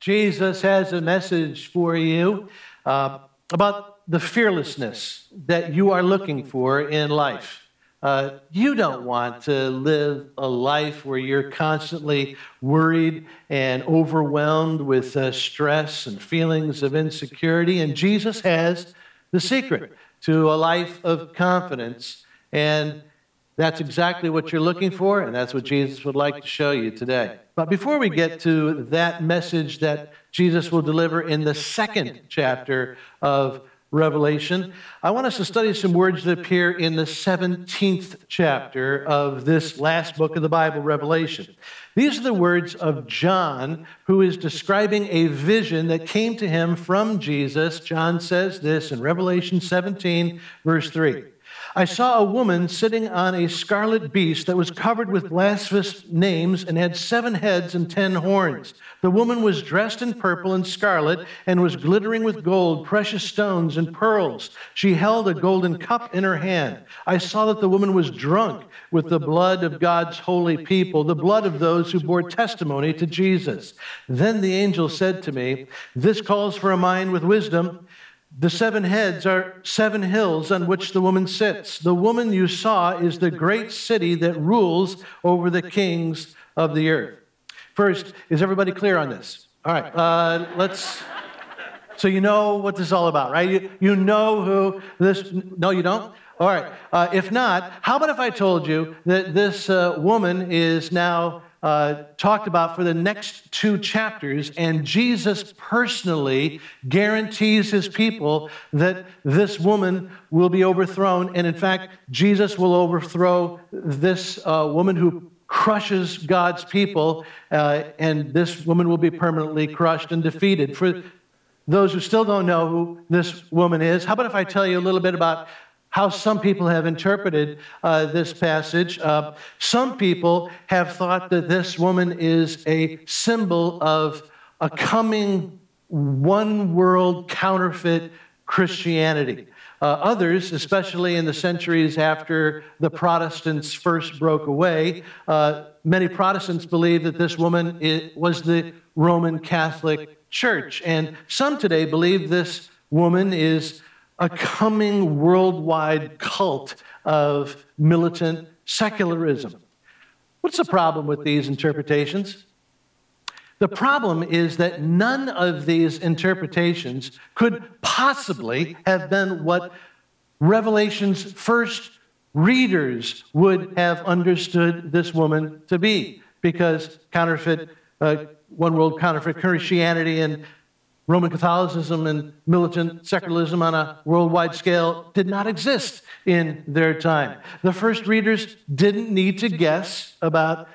Jesus has a message for you uh, about the fearlessness that you are looking for in life. Uh, you don't want to live a life where you're constantly worried and overwhelmed with uh, stress and feelings of insecurity. And Jesus has the secret to a life of confidence. And that's exactly what you're looking for, and that's what Jesus would like to show you today. But before we get to that message that Jesus will deliver in the second chapter of Revelation, I want us to study some words that appear in the 17th chapter of this last book of the Bible, Revelation. These are the words of John, who is describing a vision that came to him from Jesus. John says this in Revelation 17, verse 3. I saw a woman sitting on a scarlet beast that was covered with blasphemous names and had seven heads and ten horns. The woman was dressed in purple and scarlet and was glittering with gold, precious stones, and pearls. She held a golden cup in her hand. I saw that the woman was drunk with the blood of God's holy people, the blood of those who bore testimony to Jesus. Then the angel said to me, This calls for a mind with wisdom. The seven heads are seven hills on which the woman sits. The woman you saw is the great city that rules over the kings of the earth. First, is everybody clear on this? All right, uh, let's. So you know what this is all about, right? You, you know who this. No, you don't? All right. Uh, if not, how about if I told you that this uh, woman is now uh, talked about for the next two chapters, and Jesus personally guarantees his people that this woman will be overthrown. And in fact, Jesus will overthrow this uh, woman who crushes God's people, uh, and this woman will be permanently crushed and defeated. For those who still don't know who this woman is, how about if I tell you a little bit about how some people have interpreted uh, this passage. Uh, some people have thought that this woman is a symbol of a coming one world counterfeit Christianity. Uh, others, especially in the centuries after the Protestants first broke away, uh, many Protestants believe that this woman was the Roman Catholic Church. And some today believe this woman is a coming worldwide cult of militant secularism. What's the problem with these interpretations? The problem is that none of these interpretations could possibly have been what Revelation's first readers would have understood this woman to be, because counterfeit, uh, one world counterfeit Christianity and Roman Catholicism and militant secularism on a worldwide scale did not exist in their time. The first readers didn't need to guess about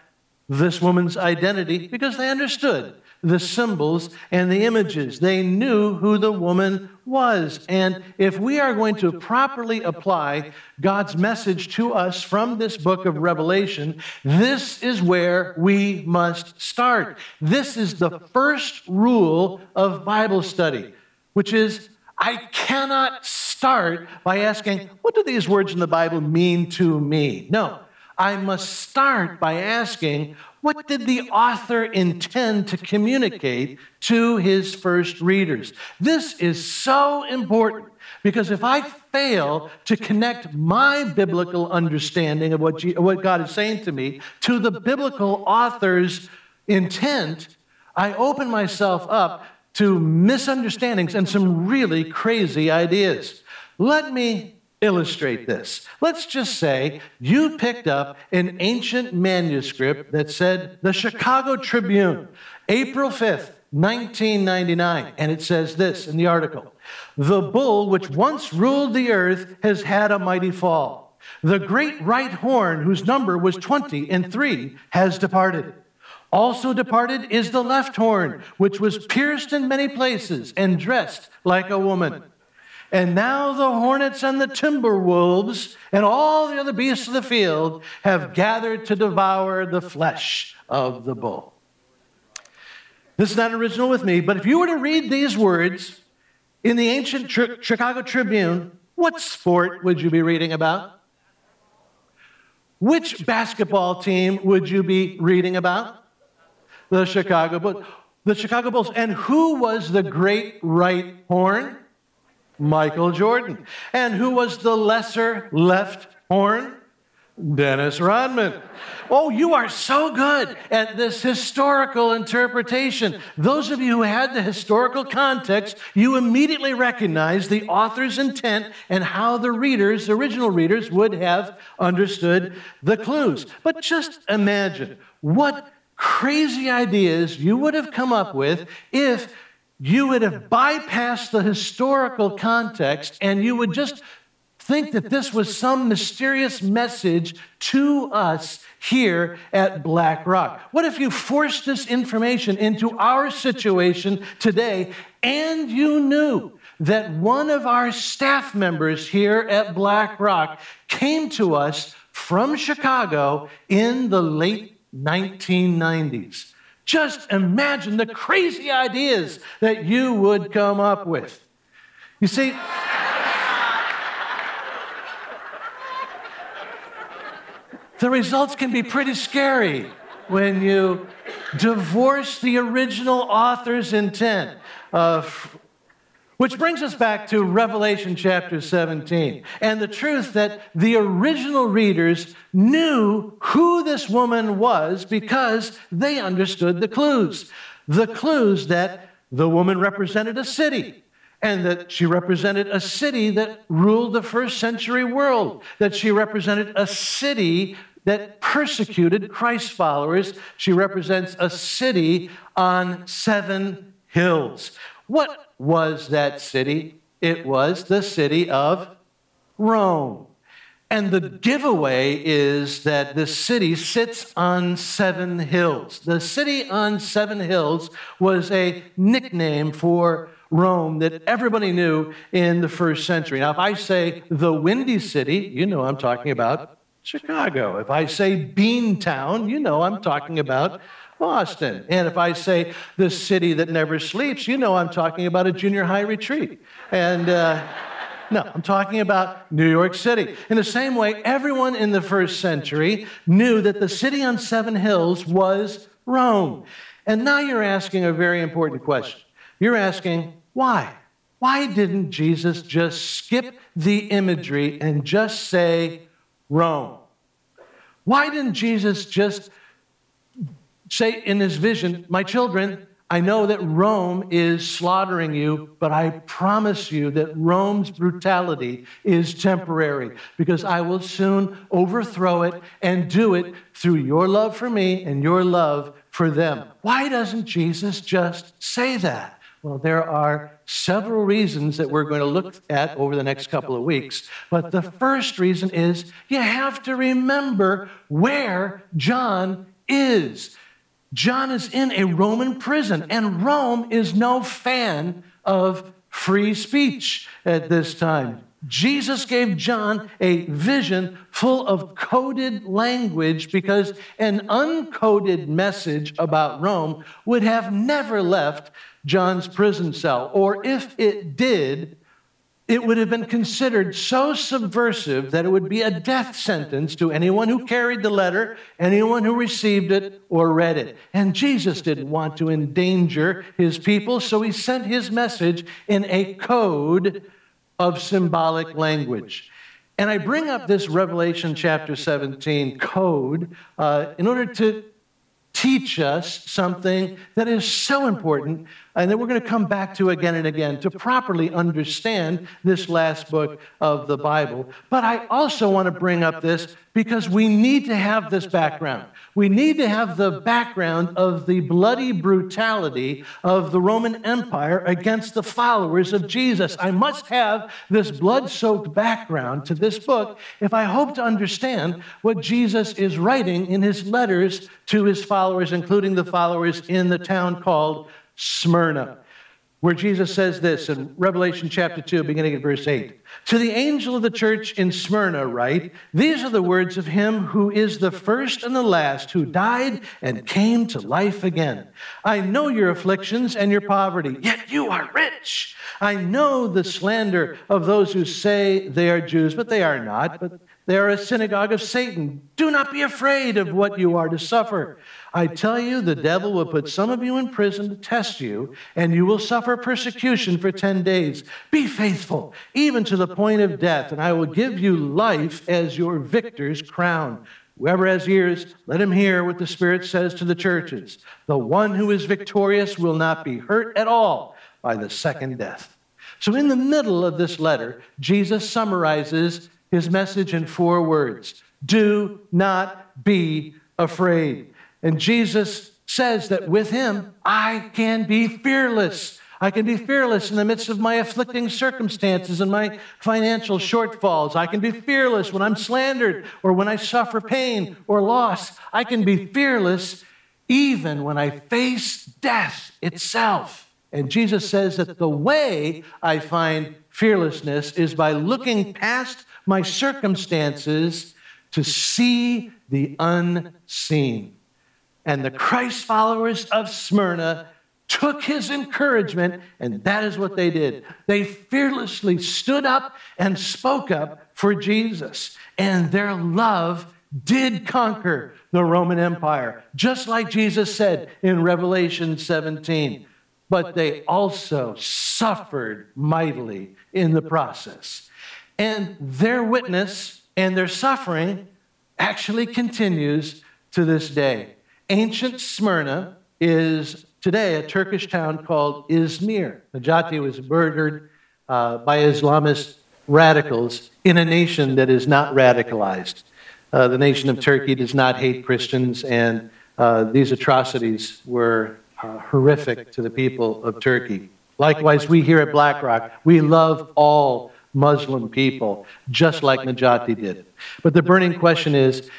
this woman's identity because they understood the symbols and the images. They knew who the woman was. And if we are going to properly apply God's message to us from this book of Revelation, this is where we must start. This is the first rule of Bible study, which is I cannot start by asking, what do these words in the Bible mean to me? No. I must start by asking, what did the author intend to communicate to his first readers? This is so important because if I fail to connect my biblical understanding of what, what God is saying to me to the biblical author's intent, I open myself up to misunderstandings and some really crazy ideas. Let me illustrate this. Let's just say you picked up an ancient manuscript that said the Chicago Tribune, April 5th, 1999, and it says this in the article The bull which once ruled the earth has had a mighty fall. The great right horn, whose number was 20 and 3, has departed. Also departed is the left horn, which was pierced in many places and dressed like a woman. And now the hornets and the timber wolves and all the other beasts of the field have gathered to devour the flesh of the bull. This is not original with me, but if you were to read these words in the ancient tri- Chicago Tribune, what sport would you be reading about? Which basketball team would you be reading about? The Chicago Bulls. The Chicago Bulls. And who was the great right horn? Michael Jordan. And who was the lesser left horn? Dennis Rodman. Oh, you are so good at this historical interpretation. Those of you who had the historical context, you immediately recognize the author's intent and how the readers, original readers, would have understood the clues. But just imagine what crazy ideas you would have come up with if you would have bypassed the historical context and you would just think that this was some mysterious message to us here at Black Rock. What if you forced this information into our situation today and you knew that one of our staff members here at Black Rock came to us from Chicago in the late 1990s? Just imagine the crazy ideas that you would come up with. You see, the results can be pretty scary when you divorce the original author's intent. of, which brings us back to Revelation chapter 17 and the truth that the original readers knew who this woman was because they understood the clues. The clues that the woman represented a city, and that she represented a city that ruled the first century world, that she represented a city that persecuted Christ followers. She represents a city on seven hills. What was that city? It was the city of Rome. And the giveaway is that this city sits on seven hills. The city on seven hills was a nickname for Rome that everybody knew in the first century. Now, if I say the Windy City, you know I'm talking about Chicago. If I say Beantown, you know I'm talking about Boston. And if I say the city that never sleeps, you know I'm talking about a junior high retreat. And uh, no, I'm talking about New York City. In the same way, everyone in the first century knew that the city on seven hills was Rome. And now you're asking a very important question. You're asking, why? Why didn't Jesus just skip the imagery and just say Rome? Why didn't Jesus just say in his vision, My children, I know that Rome is slaughtering you, but I promise you that Rome's brutality is temporary because I will soon overthrow it and do it through your love for me and your love for them. Why doesn't Jesus just say that? Well, there are several reasons that we're going to look at over the next couple of weeks. But the first reason is you have to remember where John is. John is in a Roman prison, and Rome is no fan of free speech at this time. Jesus gave John a vision full of coded language because an uncoded message about Rome would have never left John's prison cell. Or if it did, it would have been considered so subversive that it would be a death sentence to anyone who carried the letter, anyone who received it or read it. And Jesus didn't want to endanger his people, so he sent his message in a code of symbolic language. And I bring up this Revelation chapter 17 code uh, in order to teach us something that is so important and that we're going to come back to again and again to properly understand this last book of the Bible. But I also want to bring up this because we need to have this background. We need to have the background of the bloody brutality of the Roman Empire against the followers of Jesus. I must have this blood soaked background to this book if I hope to understand what Jesus is writing in his letters to his followers, including the followers in the town called Smyrna, where Jesus says this in Revelation chapter 2, beginning at verse 8. To the angel of the church in Smyrna, write, These are the words of him who is the first and the last, who died and came to life again. I know your afflictions and your poverty, yet you are rich. I know the slander of those who say they are Jews, but they are not, but They are a synagogue of Satan. Do not be afraid of what you are to suffer. I tell you, the devil will put some of you in prison to test you, and you will suffer persecution for 10 days. Be faithful, even to the point of death, and I will give you life as your victor's crown. Whoever has ears, let him hear what the Spirit says to the churches. The one who is victorious will not be hurt at all by the second death. So, in the middle of this letter, Jesus summarizes his message in four words Do not be afraid. And Jesus says that with him, I can be fearless. I can be fearless in the midst of my afflicting circumstances and my financial shortfalls. I can be fearless when I'm slandered or when I suffer pain or loss. I can be fearless even when I face death itself. And Jesus says that the way I find fearlessness is by looking past my circumstances to see the unseen. And the Christ followers of Smyrna took his encouragement, and that is what they did. They fearlessly stood up and spoke up for Jesus, and their love did conquer the Roman Empire, just like Jesus said in Revelation 17. But they also suffered mightily in the process. And their witness and their suffering actually continues to this day. Ancient Smyrna is today a Turkish town called Izmir. Necati was murdered uh, by Islamist radicals in a nation that is not radicalized. Uh, the nation of Turkey does not hate Christians, and uh, these atrocities were uh, horrific to the people of Turkey. Likewise, we here at Black Rock, we love all Muslim people, just like Necati did. But the burning question is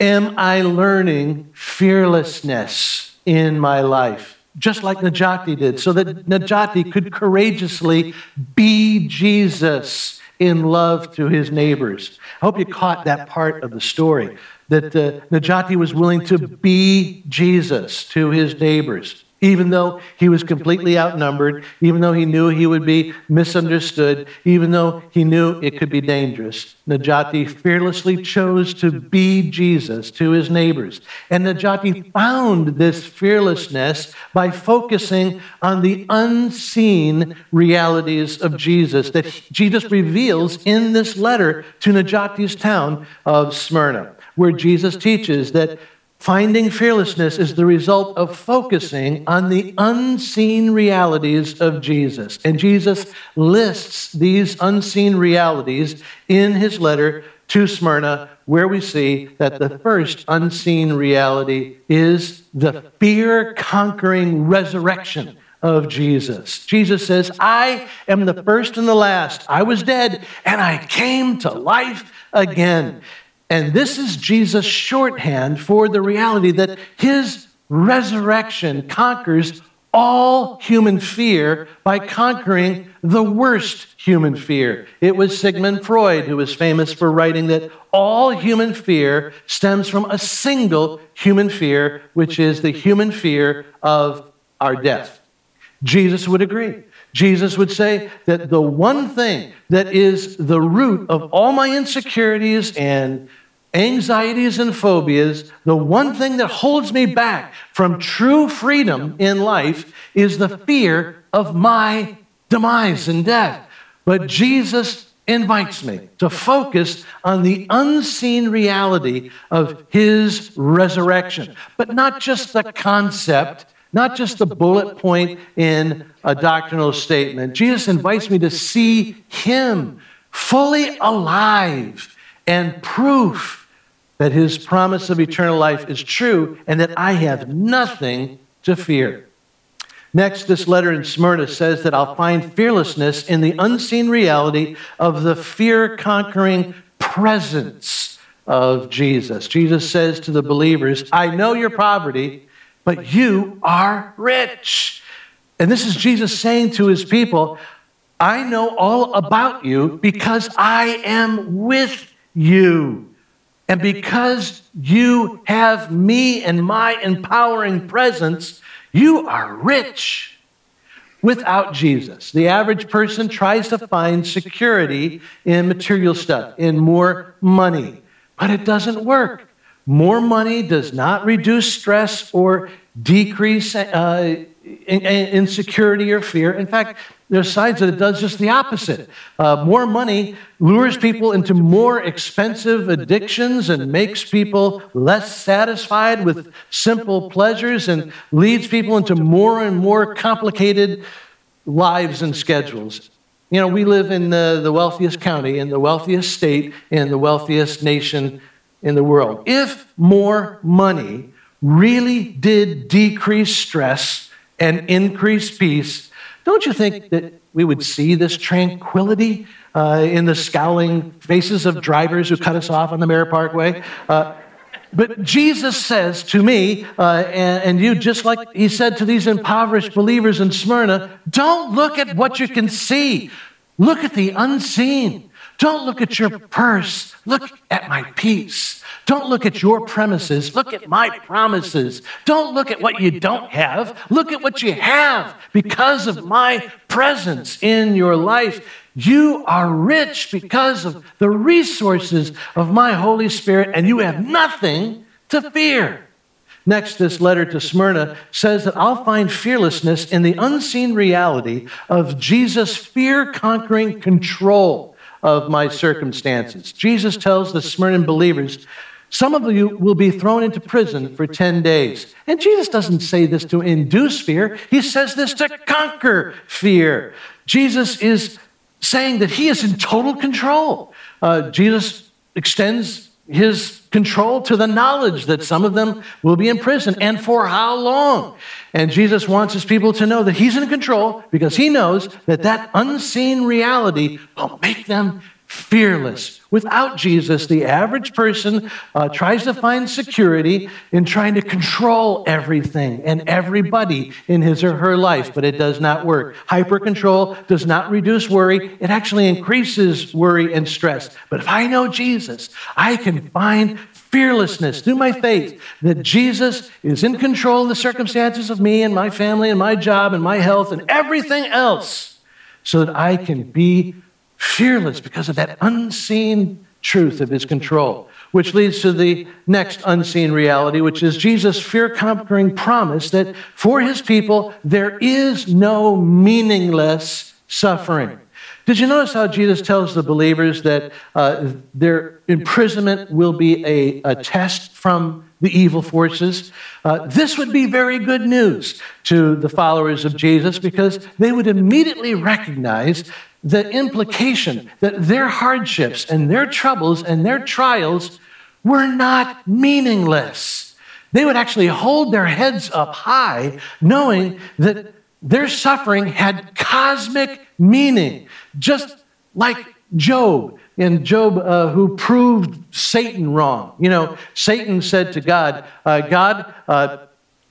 Am I learning fearlessness in my life? Just like Necati did, so that Necati could courageously be Jesus in love to his neighbors. I hope you caught that part of the story that uh, Necati was willing to be Jesus to his neighbors even though he was completely outnumbered, even though he knew he would be misunderstood, even though he knew it could be dangerous. Necati fearlessly chose to be Jesus to his neighbors. And Necati found this fearlessness by focusing on the unseen realities of Jesus that Jesus reveals in this letter to Necati's town of Smyrna, where Jesus teaches that Finding fearlessness is the result of focusing on the unseen realities of Jesus. And Jesus lists these unseen realities in his letter to Smyrna, where we see that the first unseen reality is the fear conquering resurrection of Jesus. Jesus says, I am the first and the last. I was dead and I came to life again. And this is Jesus' shorthand for the reality that his resurrection conquers all human fear by conquering the worst human fear. It was Sigmund Freud who was famous for writing that all human fear stems from a single human fear, which is the human fear of our death. Jesus would agree. Jesus would say that the one thing that is the root of all my insecurities and anxieties and phobias, the one thing that holds me back from true freedom in life is the fear of my demise and death. But Jesus invites me to focus on the unseen reality of his resurrection, but not just the concept. Not just the bullet point in a doctrinal statement. Jesus invites me to see him fully alive and proof that his promise of eternal life is true and that I have nothing to fear. Next, this letter in Smyrna says that I'll find fearlessness in the unseen reality of the fear conquering presence of Jesus. Jesus says to the believers, I know your poverty, but you are rich. And this is Jesus saying to his people, I know all about you because I am with you. And because you have me and my empowering presence, you are rich. without Jesus. The average person tries to find security in material stuff, in more money, but it doesn't work. More money does not reduce stress or decrease uh, insecurity or fear. In fact, there's signs that it does just the opposite. Uh, more money lures people into more expensive addictions and makes people less satisfied with simple pleasures and leads people into more and more complicated lives and schedules. You know, we live in the, the wealthiest county, in the wealthiest state, in the wealthiest nation in the world. If more money really did decrease stress and increase peace, don't you think that we would see this tranquility uh, in the scowling faces of drivers who cut us off on the Merritt Parkway? Uh, but Jesus says to me uh, and, and, you, just like he said to these impoverished believers in Smyrna, don't look at what you can see, look at the unseen. Don't look at your purse, look at my peace. Don't look at your premises, look at my promises. Don't look at what you don't have, look at what you have because of my presence in your life. You are rich because of the resources of my Holy Spirit, and you have nothing to fear. Next, this letter to Smyrna says that I'll find fearlessness in the unseen reality of Jesus' fear conquering control of my circumstances. Jesus tells the Smyrna believers some of you will be thrown into prison for 10 days. And Jesus doesn't say this to induce fear, he says this to conquer fear. Jesus is saying that he is in total control. Uh, Jesus extends his control to the knowledge that some of them will be in prison and for how long. And Jesus wants his people to know that he's in control because he knows that that unseen reality will make them fearless. Without Jesus, the average person uh, tries to find security in trying to control everything and everybody in his or her life, but it does not work. Hyper control does not reduce worry, it actually increases worry and stress. But if I know Jesus, I can find fearlessness through my faith that Jesus is in control of the circumstances of me and my family and my job and my health and everything else so that I can be fearless because of that unseen truth of his control. Which leads to the next unseen reality, which is Jesus' fear conquering promise that for his people there is no meaningless suffering. Did you notice how Jesus tells the believers that uh, their imprisonment will be a, a, test from the evil forces? Uh, this would be very good news to the followers of Jesus because they would immediately recognize the implication that their hardships and their troubles and their trials were not meaningless. They would actually hold their heads up high, knowing that their suffering had cosmic meaning, just like Job. And Job, uh, who proved Satan wrong. You know, Satan said to God, uh, God, uh,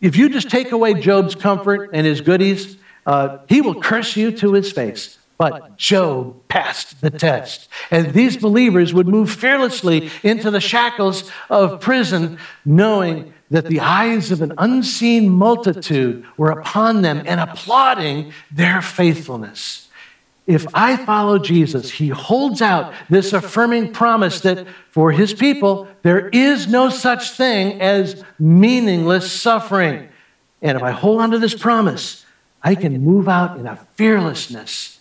if you just take away Job's comfort and his goodies, uh, he will curse you to his face. But Job passed the test. And these believers would move fearlessly into the shackles of prison, knowing that the eyes of an unseen multitude were upon them and applauding their faithfulness. If I follow Jesus, he holds out this affirming promise that for his people, there is no such thing as meaningless suffering. And if I hold on to this promise, I can move out in a fearlessness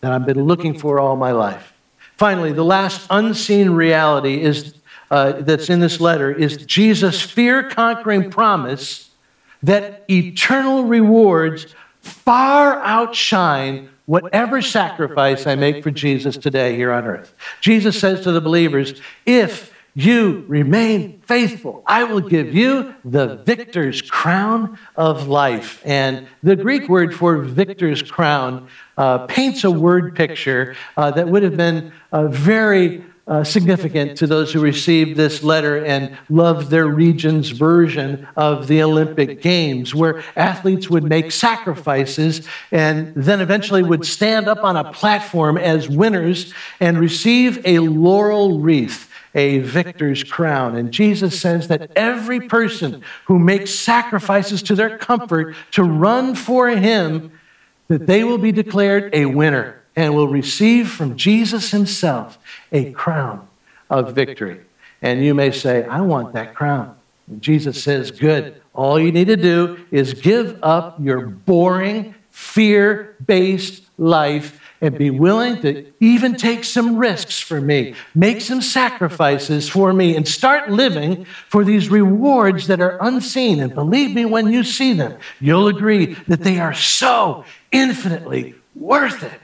that I've been looking for all my life. Finally, the last unseen reality is, uh, that's in this letter is Jesus' fear conquering promise that eternal rewards far outshine whatever sacrifice I make for Jesus today here on earth. Jesus says to the believers, if you remain faithful, I will give you the victor's crown of life. And the Greek word for victor's crown uh, paints a word picture uh, that would have been uh, very uh, significant to those who received this letter and loved their region's version of the Olympic Games, where athletes would make sacrifices and then eventually would stand up on a platform as winners and receive a laurel wreath a victor's crown. And Jesus says that every person who makes sacrifices to their comfort to run for him that they will be declared a winner and will receive from Jesus himself a crown of victory. And you may say, I want that crown. And Jesus says, Good. All you need to do is give up your boring, fear based life and be willing to even take some risks for me, make some sacrifices for me, and start living for these rewards that are unseen. And believe me, when you see them, you'll agree that they are so infinitely worth it.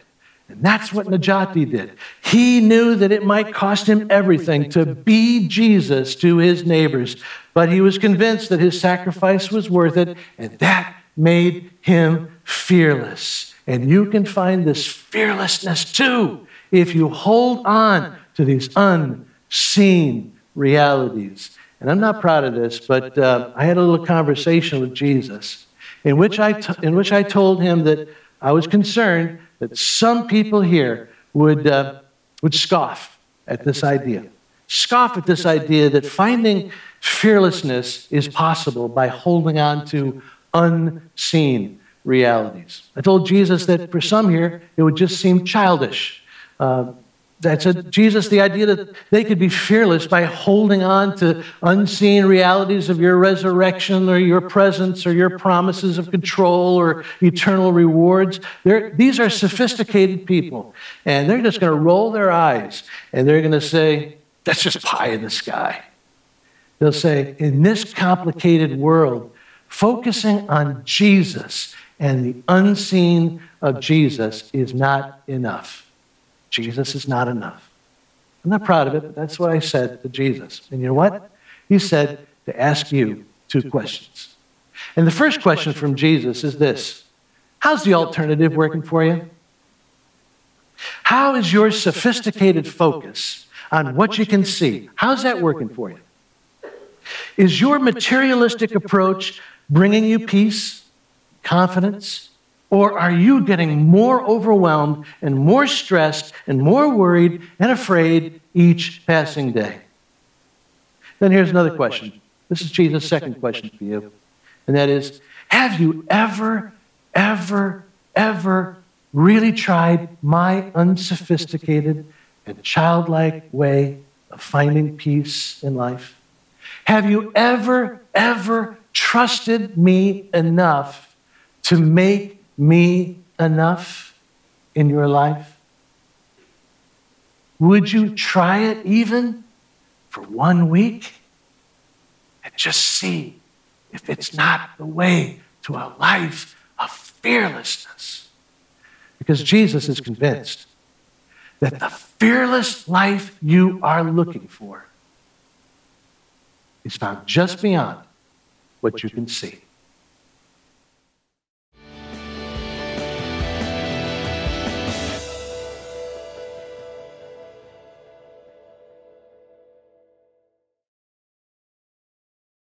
And that's what Necati did. He knew that it might cost him everything to be Jesus to his neighbors, but he was convinced that his sacrifice was worth it, and that made him fearless. And you can find this fearlessness too if you hold on to these unseen realities. And I'm not proud of this, but uh, I had a little conversation with Jesus in which, I t- in which I told him that I was concerned that some people here would, uh, would scoff at this idea. Scoff at this idea that finding fearlessness is possible by holding on to unseen realities. I told Jesus that for some here, it would just seem childish. Uh, that's a, Jesus, the idea that they could be fearless by holding on to unseen realities of your resurrection or your presence or your promises of control or eternal rewards. They're, these are sophisticated people, and they're just going to roll their eyes and they're going to say, That's just pie in the sky. They'll say, In this complicated world, focusing on Jesus and the unseen of Jesus is not enough. Jesus is not enough. I'm not proud of it, but that's what I said to Jesus. And you know what? He said to ask you two questions. And the first question from Jesus is this How's the alternative working for you? How is your sophisticated focus on what you can see? How's that working for you? Is your materialistic approach bringing you peace, confidence, or are you getting more overwhelmed and more stressed and more worried and afraid each passing day? Then here's another question. This is Jesus' second question for you. And that is Have you ever, ever, ever really tried my unsophisticated and childlike way of finding peace in life? Have you ever, ever trusted me enough to make me enough in your life? Would you try it even for one week and just see if it's not the way to a life of fearlessness? Because Jesus is convinced that the fearless life you are looking for is found just beyond what you can see.